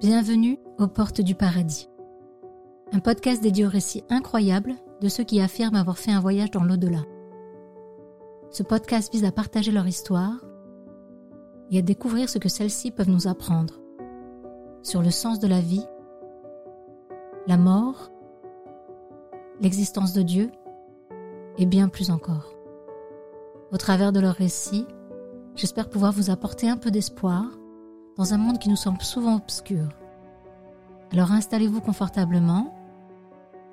Bienvenue aux Portes du Paradis. Un podcast dédié aux récits incroyables de ceux qui affirment avoir fait un voyage dans l'au-delà. Ce podcast vise à partager leur histoire et à découvrir ce que celles-ci peuvent nous apprendre sur le sens de la vie, la mort, l'existence de Dieu et bien plus encore. Au travers de leurs récits, j'espère pouvoir vous apporter un peu d'espoir dans un monde qui nous semble souvent obscur. Alors installez-vous confortablement,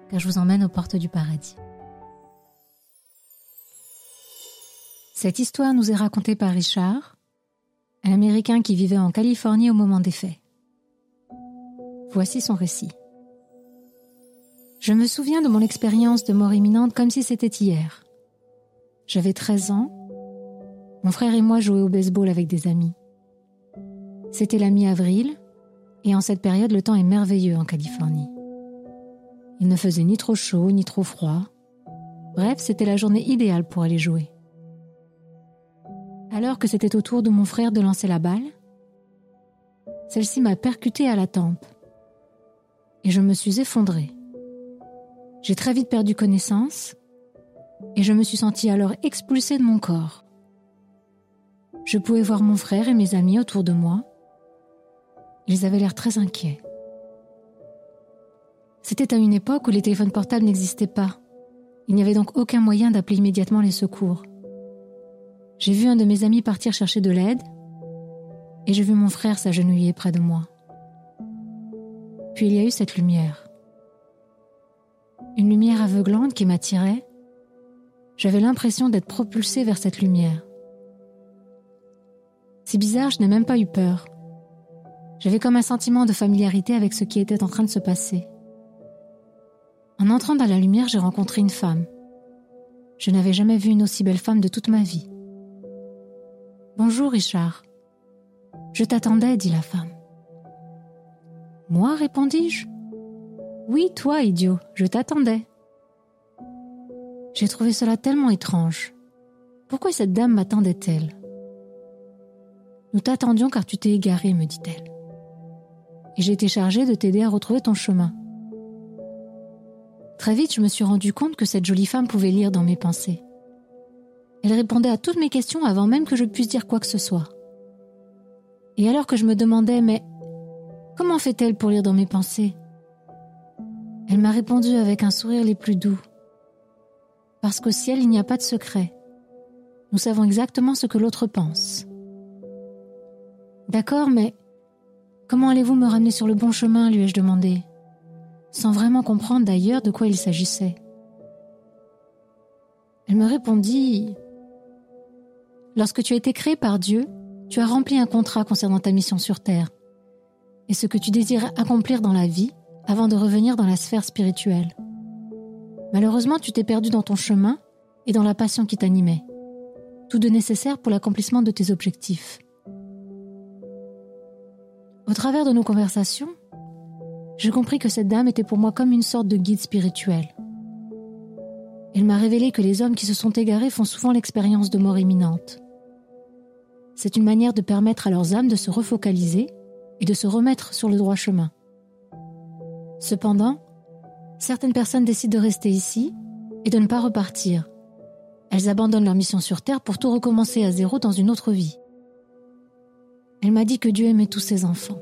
car je vous emmène aux portes du paradis. Cette histoire nous est racontée par Richard, un Américain qui vivait en Californie au moment des faits. Voici son récit. Je me souviens de mon expérience de mort imminente comme si c'était hier. J'avais 13 ans. Mon frère et moi jouaient au baseball avec des amis. C'était la mi-avril, et en cette période le temps est merveilleux en Californie. Il ne faisait ni trop chaud ni trop froid. Bref, c'était la journée idéale pour aller jouer. Alors que c'était au tour de mon frère de lancer la balle, celle-ci m'a percuté à la tempe et je me suis effondrée. J'ai très vite perdu connaissance et je me suis sentie alors expulsée de mon corps. Je pouvais voir mon frère et mes amis autour de moi. Ils avaient l'air très inquiets. C'était à une époque où les téléphones portables n'existaient pas. Il n'y avait donc aucun moyen d'appeler immédiatement les secours. J'ai vu un de mes amis partir chercher de l'aide et j'ai vu mon frère s'agenouiller près de moi. Puis il y a eu cette lumière. Une lumière aveuglante qui m'attirait. J'avais l'impression d'être propulsée vers cette lumière. C'est bizarre, je n'ai même pas eu peur. J'avais comme un sentiment de familiarité avec ce qui était en train de se passer. En entrant dans la lumière, j'ai rencontré une femme. Je n'avais jamais vu une aussi belle femme de toute ma vie. Bonjour Richard. Je t'attendais, dit la femme. Moi, répondis-je. Oui, toi, idiot, je t'attendais. J'ai trouvé cela tellement étrange. Pourquoi cette dame m'attendait-elle? Nous t'attendions car tu t'es égaré, me dit-elle. Et j'ai été chargée de t'aider à retrouver ton chemin. Très vite, je me suis rendu compte que cette jolie femme pouvait lire dans mes pensées. Elle répondait à toutes mes questions avant même que je puisse dire quoi que ce soit. Et alors que je me demandais, mais comment fait-elle pour lire dans mes pensées? Elle m'a répondu avec un sourire les plus doux. Parce qu'au ciel, il n'y a pas de secret. Nous savons exactement ce que l'autre pense. D'accord, mais comment allez-vous me ramener sur le bon chemin lui ai-je demandé sans vraiment comprendre d'ailleurs de quoi il s'agissait. Elle me répondit Lorsque tu as été créé par Dieu, tu as rempli un contrat concernant ta mission sur Terre et ce que tu désires accomplir dans la vie avant de revenir dans la sphère spirituelle. Malheureusement, tu t'es perdu dans ton chemin et dans la passion qui t'animait, tout de nécessaire pour l'accomplissement de tes objectifs. Au travers de nos conversations, je compris que cette dame était pour moi comme une sorte de guide spirituel. Elle m'a révélé que les hommes qui se sont égarés font souvent l'expérience de mort imminente. C'est une manière de permettre à leurs âmes de se refocaliser et de se remettre sur le droit chemin. Cependant, certaines personnes décident de rester ici et de ne pas repartir. Elles abandonnent leur mission sur Terre pour tout recommencer à zéro dans une autre vie. Elle m'a dit que Dieu aimait tous ses enfants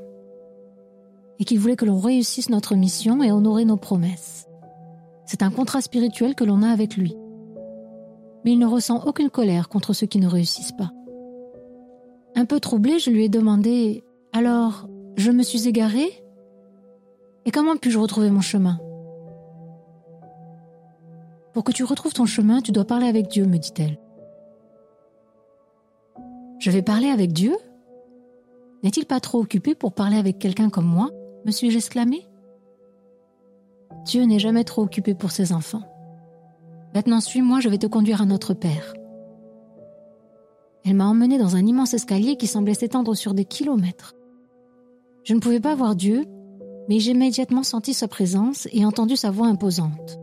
et qu'il voulait que l'on réussisse notre mission et honorer nos promesses. C'est un contrat spirituel que l'on a avec lui. Mais il ne ressent aucune colère contre ceux qui ne réussissent pas. Un peu troublé, je lui ai demandé Alors, je me suis égarée? Et comment puis-je retrouver mon chemin Pour que tu retrouves ton chemin, tu dois parler avec Dieu, me dit-elle. Je vais parler avec Dieu? N'est-il pas trop occupé pour parler avec quelqu'un comme moi me suis-je exclamé Dieu n'est jamais trop occupé pour ses enfants. Maintenant suis-moi, je vais te conduire à notre Père. Elle m'a emmené dans un immense escalier qui semblait s'étendre sur des kilomètres. Je ne pouvais pas voir Dieu, mais j'ai immédiatement senti sa présence et entendu sa voix imposante.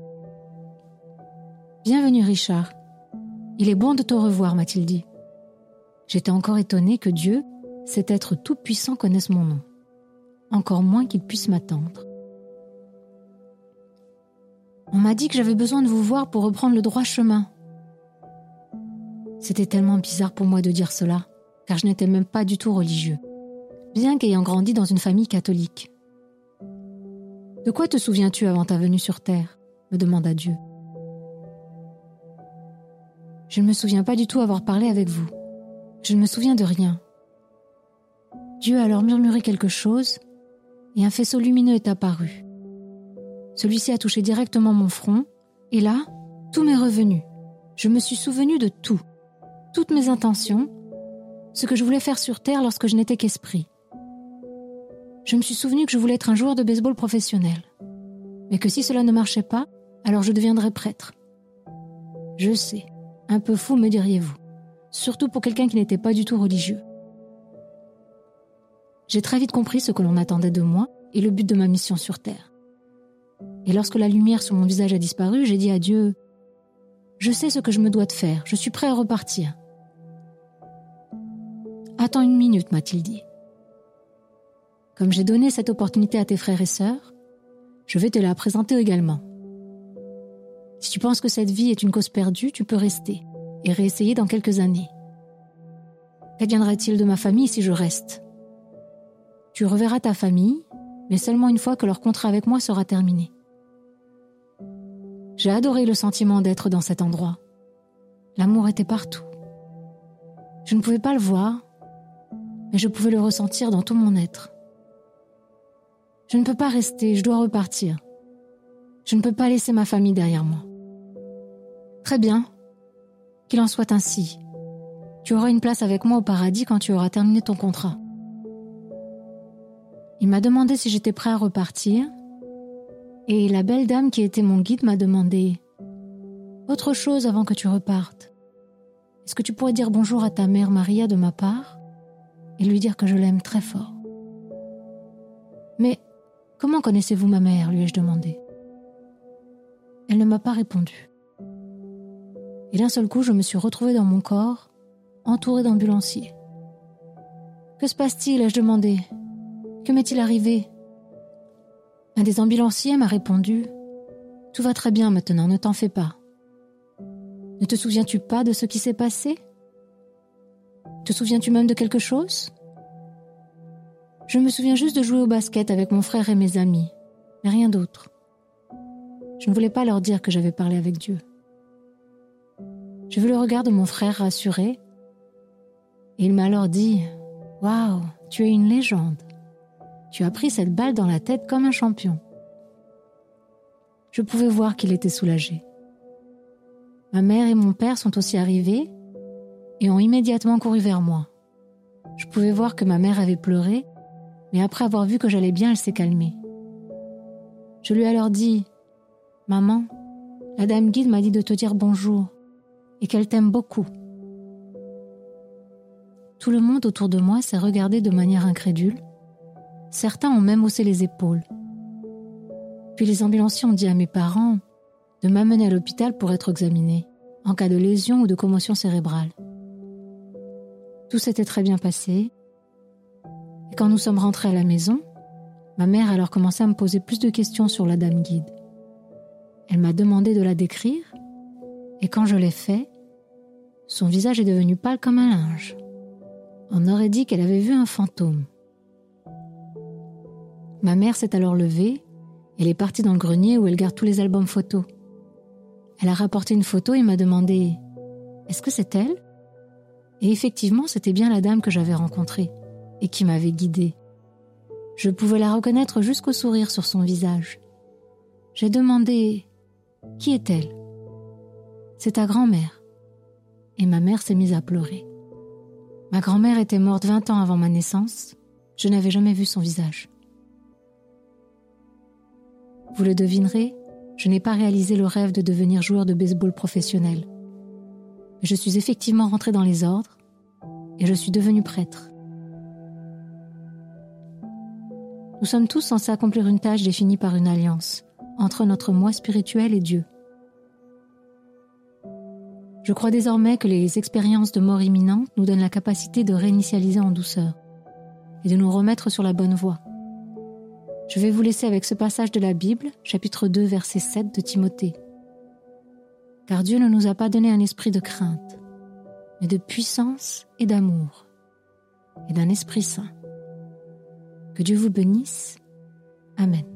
Bienvenue Richard. Il est bon de te revoir, m'a-t-il dit. J'étais encore étonnée que Dieu, cet être tout-puissant, connaisse mon nom. encore moins qu'il puisse m'attendre. On m'a dit que j'avais besoin de vous voir pour reprendre le droit chemin. C'était tellement bizarre pour moi de dire cela, car je n'étais même pas du tout religieux, bien qu'ayant grandi dans une famille catholique. De quoi te souviens-tu avant ta venue sur Terre? me demanda Dieu. Je ne me souviens pas du tout avoir parlé avec vous. Je ne me souviens de rien. Dieu a alors murmuré quelque chose, et un faisceau lumineux est apparu. Celui-ci a touché directement mon front, et là, tout m'est revenu. Je me suis souvenu de tout, toutes mes intentions, ce que je voulais faire sur Terre lorsque je n'étais qu'esprit. Je me suis souvenu que je voulais être un joueur de baseball professionnel, mais que si cela ne marchait pas, alors je deviendrais prêtre. Je sais, un peu fou me diriez-vous, surtout pour quelqu'un qui n'était pas du tout religieux. J'ai très vite compris ce que l'on attendait de moi et le but de ma mission sur Terre. Et lorsque la lumière sur mon visage a disparu, j'ai dit à Dieu, Je sais ce que je me dois de faire, je suis prêt à repartir. Attends une minute, m'a-t-il dit. Comme j'ai donné cette opportunité à tes frères et sœurs, je vais te la présenter également. Si tu penses que cette vie est une cause perdue, tu peux rester et réessayer dans quelques années. Qu'adviendra-t-il de ma famille si je reste? Tu reverras ta famille, mais seulement une fois que leur contrat avec moi sera terminé. J'ai adoré le sentiment d'être dans cet endroit. L'amour était partout. Je ne pouvais pas le voir, mais je pouvais le ressentir dans tout mon être. Je ne peux pas rester, je dois repartir. Je ne peux pas laisser ma famille derrière moi. Très bien. Qu'il en soit ainsi. Tu auras une place avec moi au paradis quand tu auras terminé ton contrat. Il m'a demandé si j'étais prêt à repartir, et la belle dame qui était mon guide m'a demandé Autre chose avant que tu repartes. Est-ce que tu pourrais dire bonjour à ta mère Maria de ma part et lui dire que je l'aime très fort? Mais comment connaissez-vous ma mère lui ai-je demandé. Elle ne m'a pas répondu et d'un seul coup je me suis retrouvée dans mon corps, entourée d'ambulanciers. Que se passe-t-il? ai-je demandé. Que m'est-il arrivé? Un des ambulanciers m'a répondu Tout va très bien maintenant, ne t'en fais pas. Ne te souviens-tu pas de ce qui s'est passé? Te souviens-tu même de quelque chose? Je me souviens juste de jouer au basket avec mon frère et mes amis, mais rien d'autre. Je ne voulais pas leur dire que j'avais parlé avec Dieu. Je vu le regard de mon frère rassuré. Et il m'a alors dit Waouh, tu es une légende. Tu as pris cette balle dans la tête comme un champion. Je pouvais voir qu'il était soulagé. Ma mère et mon père sont aussi arrivés et ont immédiatement couru vers moi. Je pouvais voir que ma mère avait pleuré, mais après avoir vu que j'allais bien, elle s'est calmée. Je lui ai alors dit Maman, la dame guide m'a dit de te dire bonjour et qu'elle t'aime beaucoup. Tout le monde autour de moi s'est regardé de manière incrédule. Certains ont même haussé les épaules. Puis les ambulanciers ont dit à mes parents de m'amener à l'hôpital pour être examiné, en cas de lésion ou de commotion cérébrale. Tout s'était très bien passé. Et quand nous sommes rentrés à la maison, ma mère a alors commencé à me poser plus de questions sur la dame guide. Elle m'a demandé de la décrire, et quand je l'ai fait, son visage est devenu pâle comme un linge. On aurait dit qu'elle avait vu un fantôme. Ma mère s'est alors levée. Elle est partie dans le grenier où elle garde tous les albums photos. Elle a rapporté une photo et m'a demandé Est-ce que c'est elle? Et effectivement, c'était bien la dame que j'avais rencontrée et qui m'avait guidée. Je pouvais la reconnaître jusqu'au sourire sur son visage. J'ai demandé Qui est-elle? C'est ta grand-mère et ma mère s'est mise à pleurer. Ma grand-mère était morte 20 ans avant ma naissance. Je n'avais jamais vu son visage. Vous le devinerez, je n'ai pas réalisé le rêve de devenir joueur de baseball professionnel. Je suis effectivement rentré dans les ordres et je suis devenu prêtre. Nous sommes tous censés accomplir une tâche définie par une alliance entre notre moi spirituel et Dieu. Je crois désormais que les expériences de mort imminente nous donnent la capacité de réinitialiser en douceur et de nous remettre sur la bonne voie. Je vais vous laisser avec ce passage de la Bible, chapitre 2, verset 7 de Timothée. Car Dieu ne nous a pas donné un esprit de crainte, mais de puissance et d'amour, et d'un esprit saint. Que Dieu vous bénisse. Amen.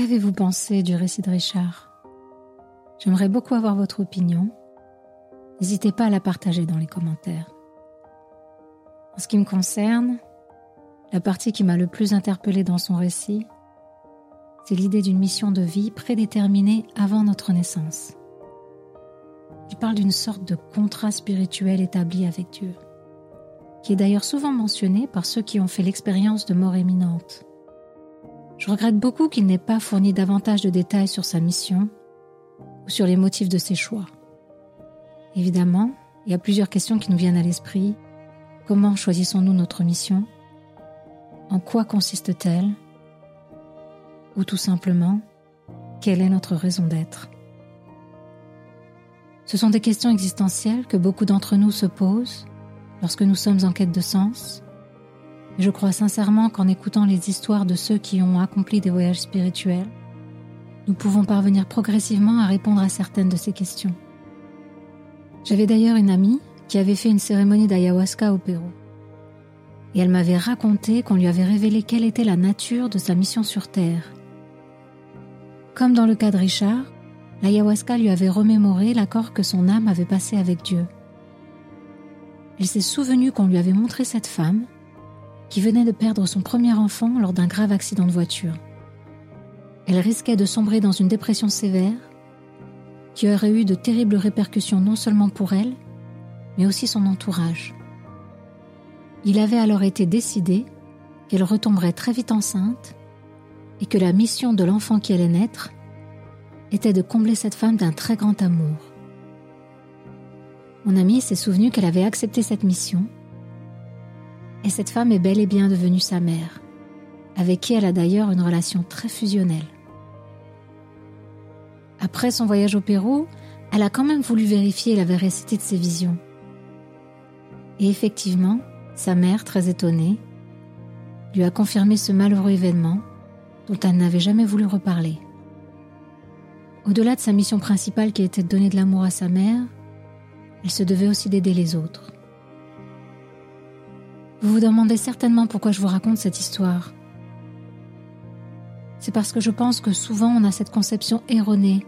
Qu'avez-vous pensé du récit de Richard? J'aimerais beaucoup avoir votre opinion. N'hésitez pas à la partager dans les commentaires. En ce qui me concerne, la partie qui m'a le plus interpellée dans son récit, c'est l'idée d'une mission de vie prédéterminée avant notre naissance. Il parle d'une sorte de contrat spirituel établi avec Dieu, qui est d'ailleurs souvent mentionné par ceux qui ont fait l'expérience de mort imminente. Je regrette beaucoup qu'il n'ait pas fourni davantage de détails sur sa mission ou sur les motifs de ses choix. Évidemment, il y a plusieurs questions qui nous viennent à l'esprit. Comment choisissons-nous notre mission? En quoi consiste-t-elle? Ou tout simplement, quelle est notre raison d'être? Ce sont des questions existentielles que beaucoup d'entre nous se posent lorsque nous sommes en quête de sens je crois sincèrement qu'en écoutant les histoires de ceux qui ont accompli des voyages spirituels, nous pouvons parvenir progressivement à répondre à certaines de ces questions. J'avais d'ailleurs une amie qui avait fait une cérémonie d'ayahuasca au Pérou. Et elle m'avait raconté qu'on lui avait révélé quelle était la nature de sa mission sur Terre. Comme dans le cas de Richard, l'ayahuasca lui avait remémoré l'accord que son âme avait passé avec Dieu. Il s'est souvenu qu'on lui avait montré cette femme qui venait de perdre son premier enfant lors d'un grave accident de voiture. Elle risquait de sombrer dans une dépression sévère qui aurait eu de terribles répercussions non seulement pour elle, mais aussi son entourage. Il avait alors été décidé qu'elle retomberait très vite enceinte et que la mission de l'enfant qui allait naître était de combler cette femme d'un très grand amour. Mon amie s'est souvenu qu'elle avait accepté cette mission et cette femme est bel et bien devenue sa mère, avec qui elle a d'ailleurs une relation très fusionnelle. Après son voyage au Pérou, elle a quand même voulu vérifier la véracité de ses visions. Et effectivement, sa mère, très étonnée, lui a confirmé ce malheureux événement dont elle n'avait jamais voulu reparler. Au-delà de sa mission principale qui était de donner de l'amour à sa mère, elle se devait aussi d'aider les autres. Vous vous demandez certainement pourquoi je vous raconte cette histoire. C'est parce que je pense que souvent on a cette conception erronée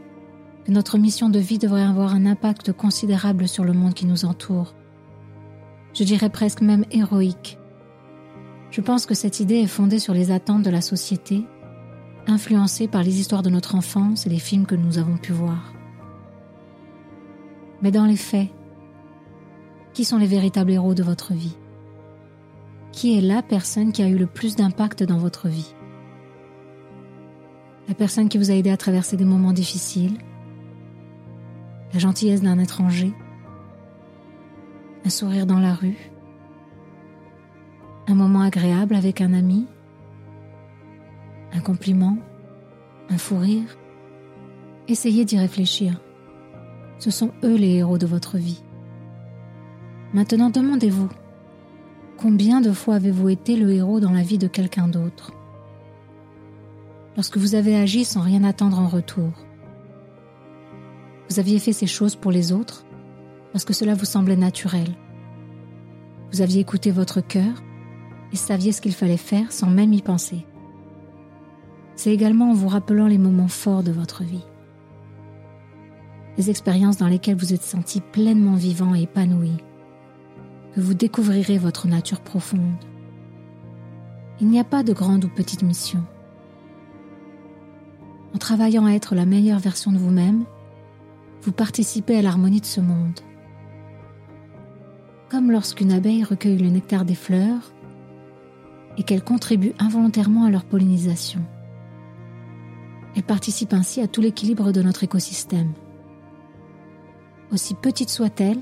que notre mission de vie devrait avoir un impact considérable sur le monde qui nous entoure. Je dirais presque même héroïque. Je pense que cette idée est fondée sur les attentes de la société, influencée par les histoires de notre enfance et les films que nous avons pu voir. Mais dans les faits, qui sont les véritables héros de votre vie? Qui est la personne qui a eu le plus d'impact dans votre vie? La personne qui vous a aidé à traverser des moments difficiles? La gentillesse d'un étranger? Un sourire dans la rue? Un moment agréable avec un ami? Un compliment? Un fou rire? Essayez d'y réfléchir. Ce sont eux les héros de votre vie. Maintenant demandez-vous Combien de fois avez-vous été le héros dans la vie de quelqu'un d'autre? Lorsque vous avez agi sans rien attendre en retour. Vous aviez fait ces choses pour les autres? Parce que cela vous semblait naturel. Vous aviez écouté votre cœur et saviez ce qu'il fallait faire sans même y penser. C'est également en vous rappelant les moments forts de votre vie. Les expériences dans lesquelles vous êtes senti pleinement vivant et épanoui que vous découvrirez votre nature profonde. Il n'y a pas de grande ou petite mission. En travaillant à être la meilleure version de vous-même, vous participez à l'harmonie de ce monde. Comme lorsqu'une abeille recueille le nectar des fleurs et qu'elle contribue involontairement à leur pollinisation. Elle participe ainsi à tout l'équilibre de notre écosystème. Aussi petite soit-elle,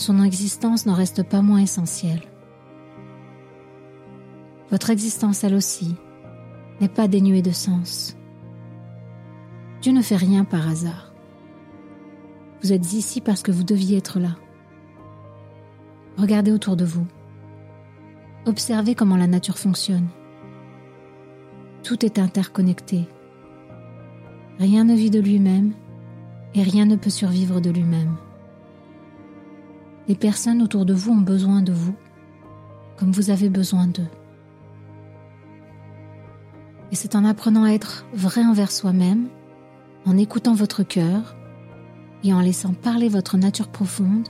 son existence n'en reste pas moins essentielle. Votre existence, elle aussi, n'est pas dénuée de sens. Dieu ne fait rien par hasard. Vous êtes ici parce que vous deviez être là. Regardez autour de vous. Observez comment la nature fonctionne. Tout est interconnecté. Rien ne vit de lui-même et rien ne peut survivre de lui-même. Les personnes autour de vous ont besoin de vous, comme vous avez besoin d'eux. Et c'est en apprenant à être vrai envers soi-même, en écoutant votre cœur et en laissant parler votre nature profonde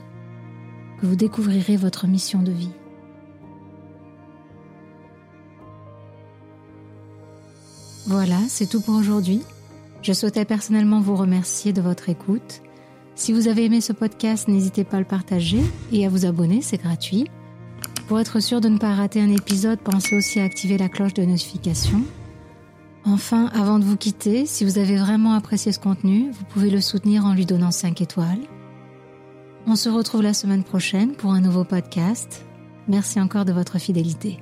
que vous découvrirez votre mission de vie. Voilà, c'est tout pour aujourd'hui. Je souhaitais personnellement vous remercier de votre écoute. Si vous avez aimé ce podcast, n'hésitez pas à le partager et à vous abonner, c'est gratuit. Pour être sûr de ne pas rater un épisode, pensez aussi à activer la cloche de notification. Enfin, avant de vous quitter, si vous avez vraiment apprécié ce contenu, vous pouvez le soutenir en lui donnant 5 étoiles. On se retrouve la semaine prochaine pour un nouveau podcast. Merci encore de votre fidélité.